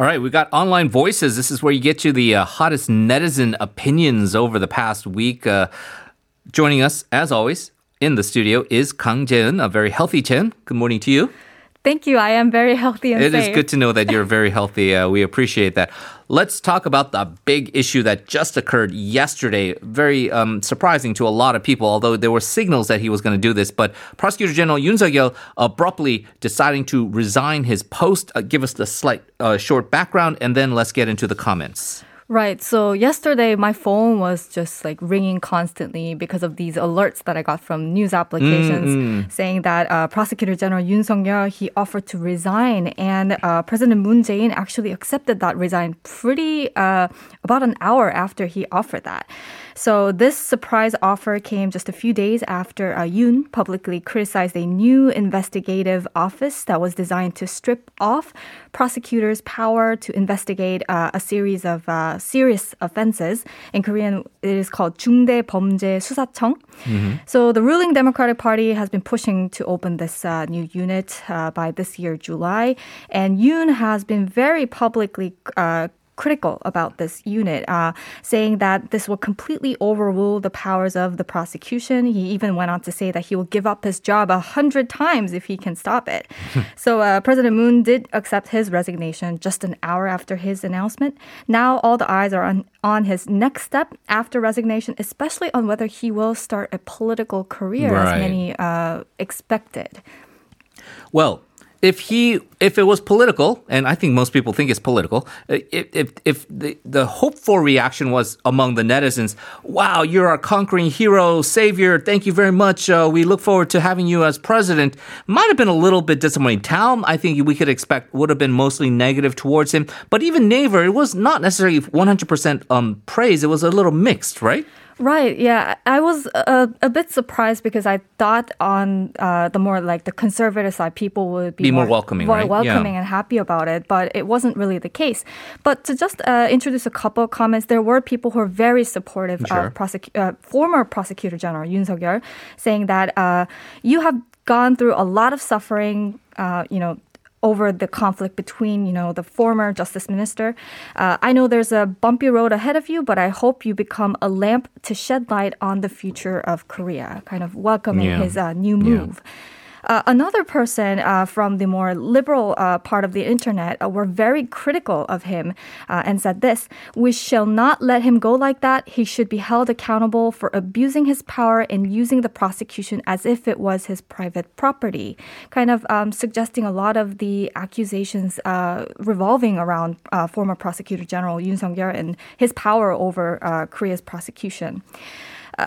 All right, we got online voices. This is where you get to the uh, hottest netizen opinions over the past week. Uh, joining us, as always, in the studio is Kang Jae-eun, a very healthy Chen. Good morning to you. Thank you. I am very healthy and It safe. is good to know that you're very healthy. Uh, we appreciate that. Let's talk about the big issue that just occurred yesterday. Very um, surprising to a lot of people, although there were signals that he was going to do this. But Prosecutor General Yoon Suk-yeol abruptly deciding to resign his post. Uh, give us the slight uh, short background, and then let's get into the comments. Right. So yesterday, my phone was just like ringing constantly because of these alerts that I got from news applications saying that uh, Prosecutor General Yoon Sung Yeol he offered to resign, and uh, President Moon Jae-in actually accepted that resign pretty uh, about an hour after he offered that. So this surprise offer came just a few days after uh, Yoon publicly criticized a new investigative office that was designed to strip off prosecutors' power to investigate uh, a series of uh, serious offenses. In Korean, it is called 중대 범죄 수사청. So the ruling Democratic Party has been pushing to open this uh, new unit uh, by this year July, and Yoon has been very publicly. Uh, critical about this unit, uh, saying that this will completely overrule the powers of the prosecution. He even went on to say that he will give up his job a hundred times if he can stop it. so uh, President Moon did accept his resignation just an hour after his announcement. Now all the eyes are on, on his next step after resignation, especially on whether he will start a political career, Right. as many uh, expected. Well, if he if it was political, and I think most people think it's political, uh, if if, if the, the hoped for reaction was among the netizens, wow, you're our conquering hero, savior, thank you very much. Uh, we look forward to having you as president. Might have been a little bit disappointing. Daum, I think we could expect would have been mostly negative towards him, but even Naver, it was not necessarily 100% um, praise. It was a little mixed, right? Right. Yeah. I was a, a bit surprised because I thought on uh, the more like the conservative side, people would be, Be more welcoming, more right? welcoming Yeah. and happy about it. But it wasn't really the case. But to just uh, introduce a couple of comments, there were people who are very supportive Sure. of prosecu- uh, former Prosecutor General Yoon Suk Yeol, saying that uh, you have gone through a lot of suffering. Uh, you know over the conflict between, you know, the former justice minister. Uh, I know there's a bumpy road ahead of you, but I hope you become a lamp to shed light on the future of Korea. Kind of welcoming Yeah. his uh, new move. Uh, another person uh, from the more liberal uh, part of the internet uh, were very critical of him uh, and said this We shall not let him go like that. He should be held accountable for abusing his power and using the prosecution as if it was his private property. Kind of um, suggesting a lot of the accusations revolving around former prosecutor general Yoon Sung Yeol and his power over Korea's prosecution.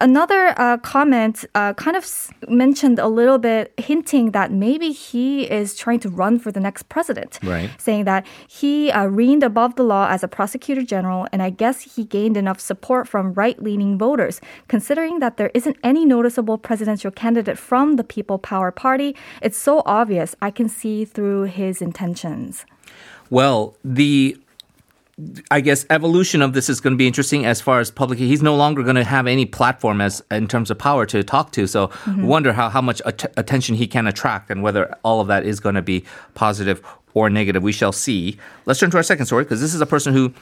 Another uh, comment uh, kind of s- mentioned a little bit, hinting that maybe he is trying to run for the next president. Right. Saying that he uh, reigned above the law as a prosecutor general, and I guess he gained enough support from right leaning voters. Considering that there isn't any noticeable presidential candidate from the People Power Party, it's so obvious I can see through his intentions. Well, the I guess evolution of this is going to be interesting as far as public. He's no longer going to have any platform as in terms of power to talk to. So mm-hmm. wonder how how much at- attention he can attract and whether all of that is going to be positive or negative. We shall see. Let's turn to our second story because this is a person who.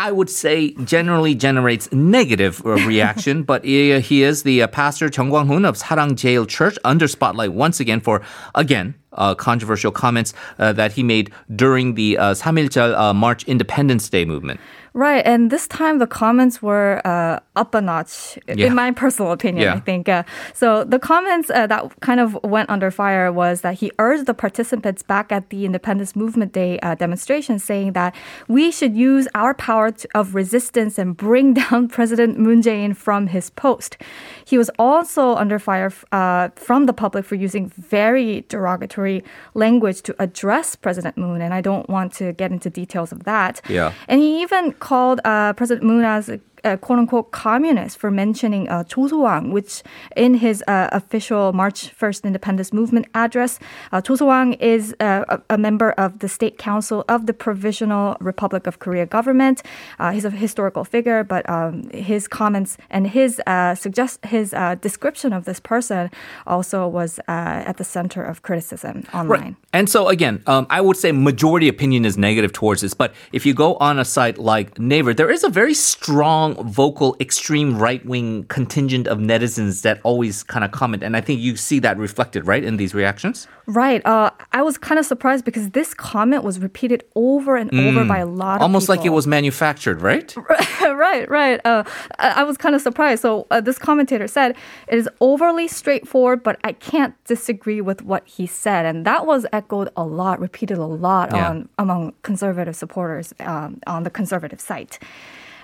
I would say generally generates negative uh, reaction, but he, he is the uh, pastor Chung Kwang-hoon of Sarang Jeil Church under spotlight once again for again uh, controversial comments uh, that he made during the uh, 3.1절 uh, March Independence Day movement. Right, and this time the comments were uh, up a notch, Yeah. in my personal opinion. Yeah. I think uh, so. The comments uh, that kind of went under fire was that he urged the participants back at the Independence Movement Day uh, demonstration, saying that we should use our power to, of resistance and bring down President Moon Jae-in from his post. He was also under fire uh, from the public for using very derogatory language to address President Moon, and I don't want to get into details of that. Yeah. And he even called uh, President Moon as uh, quote unquote communist for mentioning uh, Cho So-ang, which in his uh, official March 1st Independence Movement address, uh, Cho So-ang is uh, a, a, member of the State Council of the Provisional Republic of Korea government. Uh, he's a historical figure, but um, his comments and his uh, suggest his description of this person also was at the center of criticism online. Right. And so again, um, I would say majority opinion is negative towards this, but if you go on a site like Naver, there is a very strong, vocal, extreme right wing contingent of netizens that always kind of comment. And I think you see that reflected, right, in these reactions? Right. Uh, I was kind of surprised because this comment was repeated over and mm. over by a lot of Almost people. like it was manufactured, right? right, right. Uh, I was kind of surprised. So uh, this commentator said, it is overly straightforward, but I can't disagree with what he said. And that was echoed a lot, repeated a lot yeah. on among conservative supporters um, on the conservative site.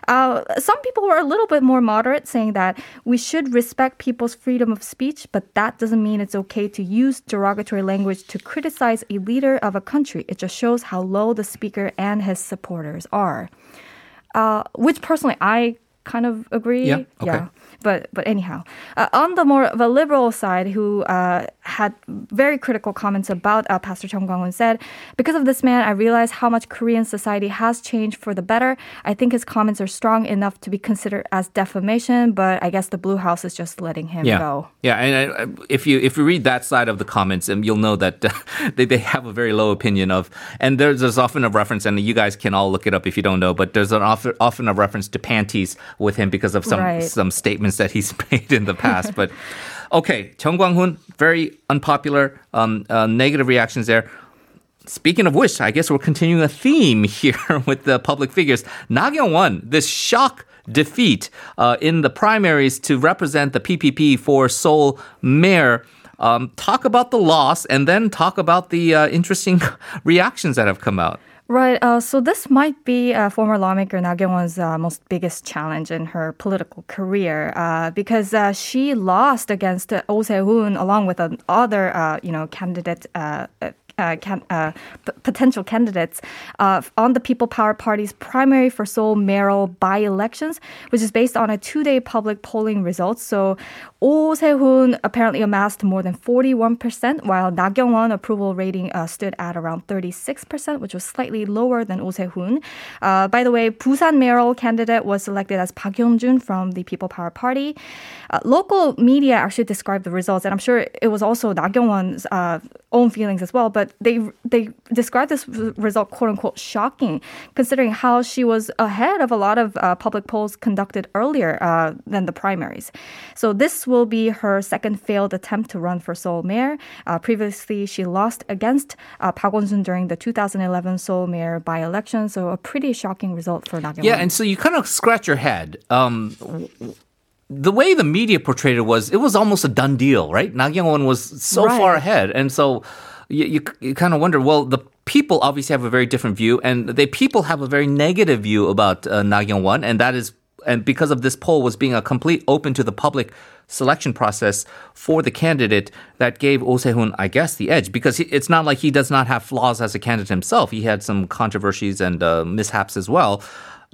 Uh, some people were a little bit more moderate, saying that we should respect people's freedom of speech, but that doesn't mean it's okay to use derogatory language to criticize a leader of a country. It just shows how low the speaker and his supporters are. Uh, which personally, I kind of agree. Yeah. Okay. yeah. But but anyhow, uh, on the more of a liberal side, who uh, had very critical comments about uh, Pastor Chung Kwang-hoon said, because of this man, I realize how much Korean society has changed for the better. I think his comments are strong enough to be considered as defamation, but I guess the Blue House is just letting him yeah. go. Yeah, and uh, if you if you read that side of the comments, um, you'll know that they, they have a very low opinion of, and there's, there's often a reference, and you guys can all look it up if you don't know, but there's an often, often a reference to panties with him because of some right. some statements that he's made in the past. but okay, Chung Kwang-hoon, very unpopular, um, uh, negative reactions there. Speaking of which, I guess we're continuing a theme here with the public figures. Na Kyung-won, this shock defeat uh, in the primaries to represent the PPP for Seoul mayor. Um, talk about the loss and then talk about the uh, interesting reactions that have come out. Right. Uh, so this might be uh, former lawmaker Na uh, most biggest challenge in her political career uh, because uh, she lost against Oh Se-hoon along with another, uh, you know, candidate uh, can, uh, p- potential candidates uh, on the People Power Party's primary for Seoul mayoral by-elections, which is based on a two-day public polling results. So Oh Se-hoon apparently amassed more than 41%, while Na Kyung-won approval rating uh, stood at around 36%, which was slightly lower than Oh Se-hoon. Uh, by the way, Busan mayoral candidate was selected as Park Heong-joon from the People Power Party. Uh, local media actually described the results, and I'm sure it was also Na Kyung-won's own feelings as well, but but they they described this result quote unquote shocking, considering how she was ahead of a lot of uh, public polls conducted earlier uh, than the primaries. So this will be her second failed attempt to run for Seoul mayor. Uh, previously, she lost against uh, Park Won-soon during the 2011 Seoul mayor by-election. So a pretty shocking result for Nagyong. Yeah, and so you kind of scratch your head. Um, the way the media portrayed it was, it was almost a done deal, right? Na Kyung-won was so right. far ahead, and so you, you, you kind of wonder, well, the people obviously have a very different view, and the people have a very negative view about uh, Na Kyung-won, and that is, and because of this poll was being a complete open to the public selection process for the candidate that gave Oh Se-hoon, I guess, the edge because it's not like he does not have flaws as a candidate himself. He had some controversies and uh, mishaps as well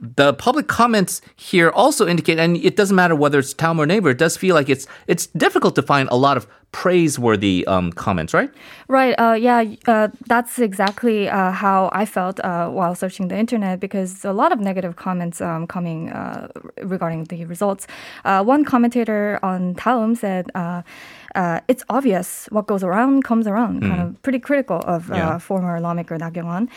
the public comments here also indicate, and it doesn't matter whether it's Daum or Naver, it does feel like it's it's difficult to find a lot of praiseworthy um, comments, right? Right. Uh, yeah, uh, that's exactly uh, how I felt uh, while searching the internet because a lot of negative comments um, coming uh, regarding the results. Uh, one commentator on Daum said. It's obvious what goes around comes around. Mm. Kind of pretty critical of yeah. former lawmaker Na Kyung-won.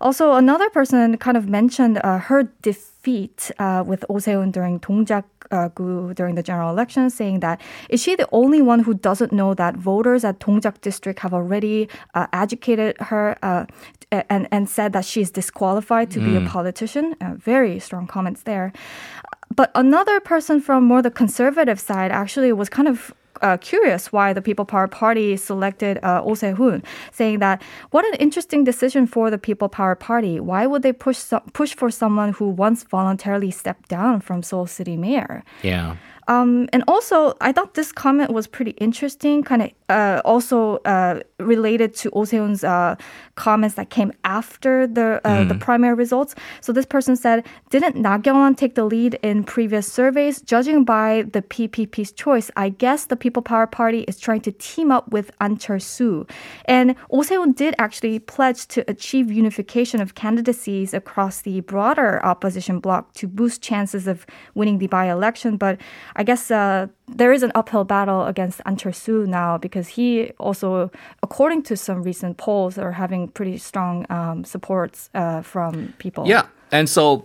Also, another person kind of mentioned her defeat with Oh Se-hoon during Dongjak uh, during the general election, saying that is she the only one who doesn't know that voters at Dongjak district have already uh, educated her uh, and and said that she's disqualified to mm. be a mm. politician? Uh, very strong comments there. But another person from more the conservative side actually was kind of uh, curious why the People Power Party selected uh, Oh Se-hoon, saying that what an interesting decision for the People Power Party. Why would they push so- push for someone who once voluntarily stepped down from Seoul City Mayor? Yeah. Um, and also, I thought this comment was pretty interesting, kind of uh, also uh, related to Oh Se-hoon's uh, comments that came after the uh, the primary results. So this person said, "Didn't Na Kyung-won take the lead in previous surveys? Judging by the PPP's choice, I guess the People Power Party is trying to team up with Ahn Cheol-soo." And Oh Se-yoon did actually pledge to achieve unification of candidacies across the broader opposition bloc to boost chances of winning the by-election. But I guess uh, there is an uphill battle against Ahn Cheol-soo now because he also, according to some recent polls, are having pretty strong um, supports uh, from people. Yeah, and so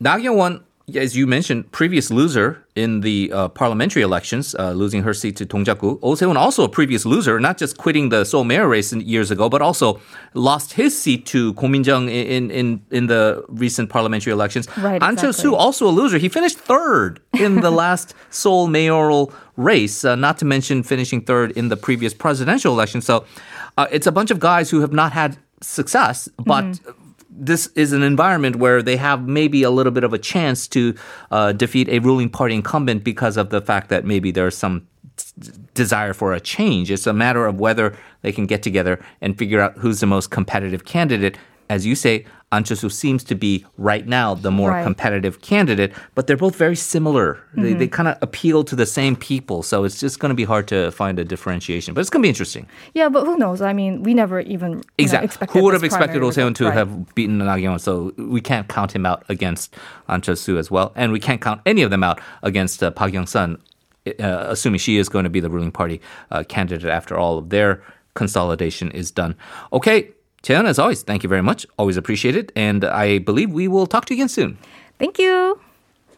Na Kyung-won, as you mentioned, previous loser in the uh, parliamentary elections, uh, losing her seat to Dong Jak-gu. Oh Se-hoon, also a previous loser, not just quitting the Seoul mayor race years ago, but also lost his seat to Ko Min-jung in, in, in the recent parliamentary elections. Right, Ahn Cheol-soo, also a loser. He finished third in the last Seoul mayoral race, uh, not to mention finishing third in the previous presidential election. So uh, it's a bunch of guys who have not had success, but Mm-hmm. This is an environment where they have maybe a little bit of a chance to uh, defeat a ruling party incumbent because of the fact that maybe there's some desire for a change. It's a matter of whether they can get together and figure out who's the most competitive candidate. As you say, Ahn Cheol-soo seems to be right now the more Right. competitive candidate, but they're both very similar. They, Mm-hmm. they kind of appeal to the same people, so it's just going to be hard to find a differentiation. But it's going to be interesting. Yeah, but who knows? I mean, we never even you know, Exactly. expected Who would have expected Oh Se-hoon to. Right. have beaten Kyung-won? So we can't count him out against Ahn Cheol-soo as well, and we can't count any of them out against uh, Park Young-sun, uh, assuming she is going to be the ruling party uh, candidate after all of their consolidation is done. Okay, Cheon, as always, thank you very much. Always appreciate it, and I believe we will talk to you again soon. Thank you.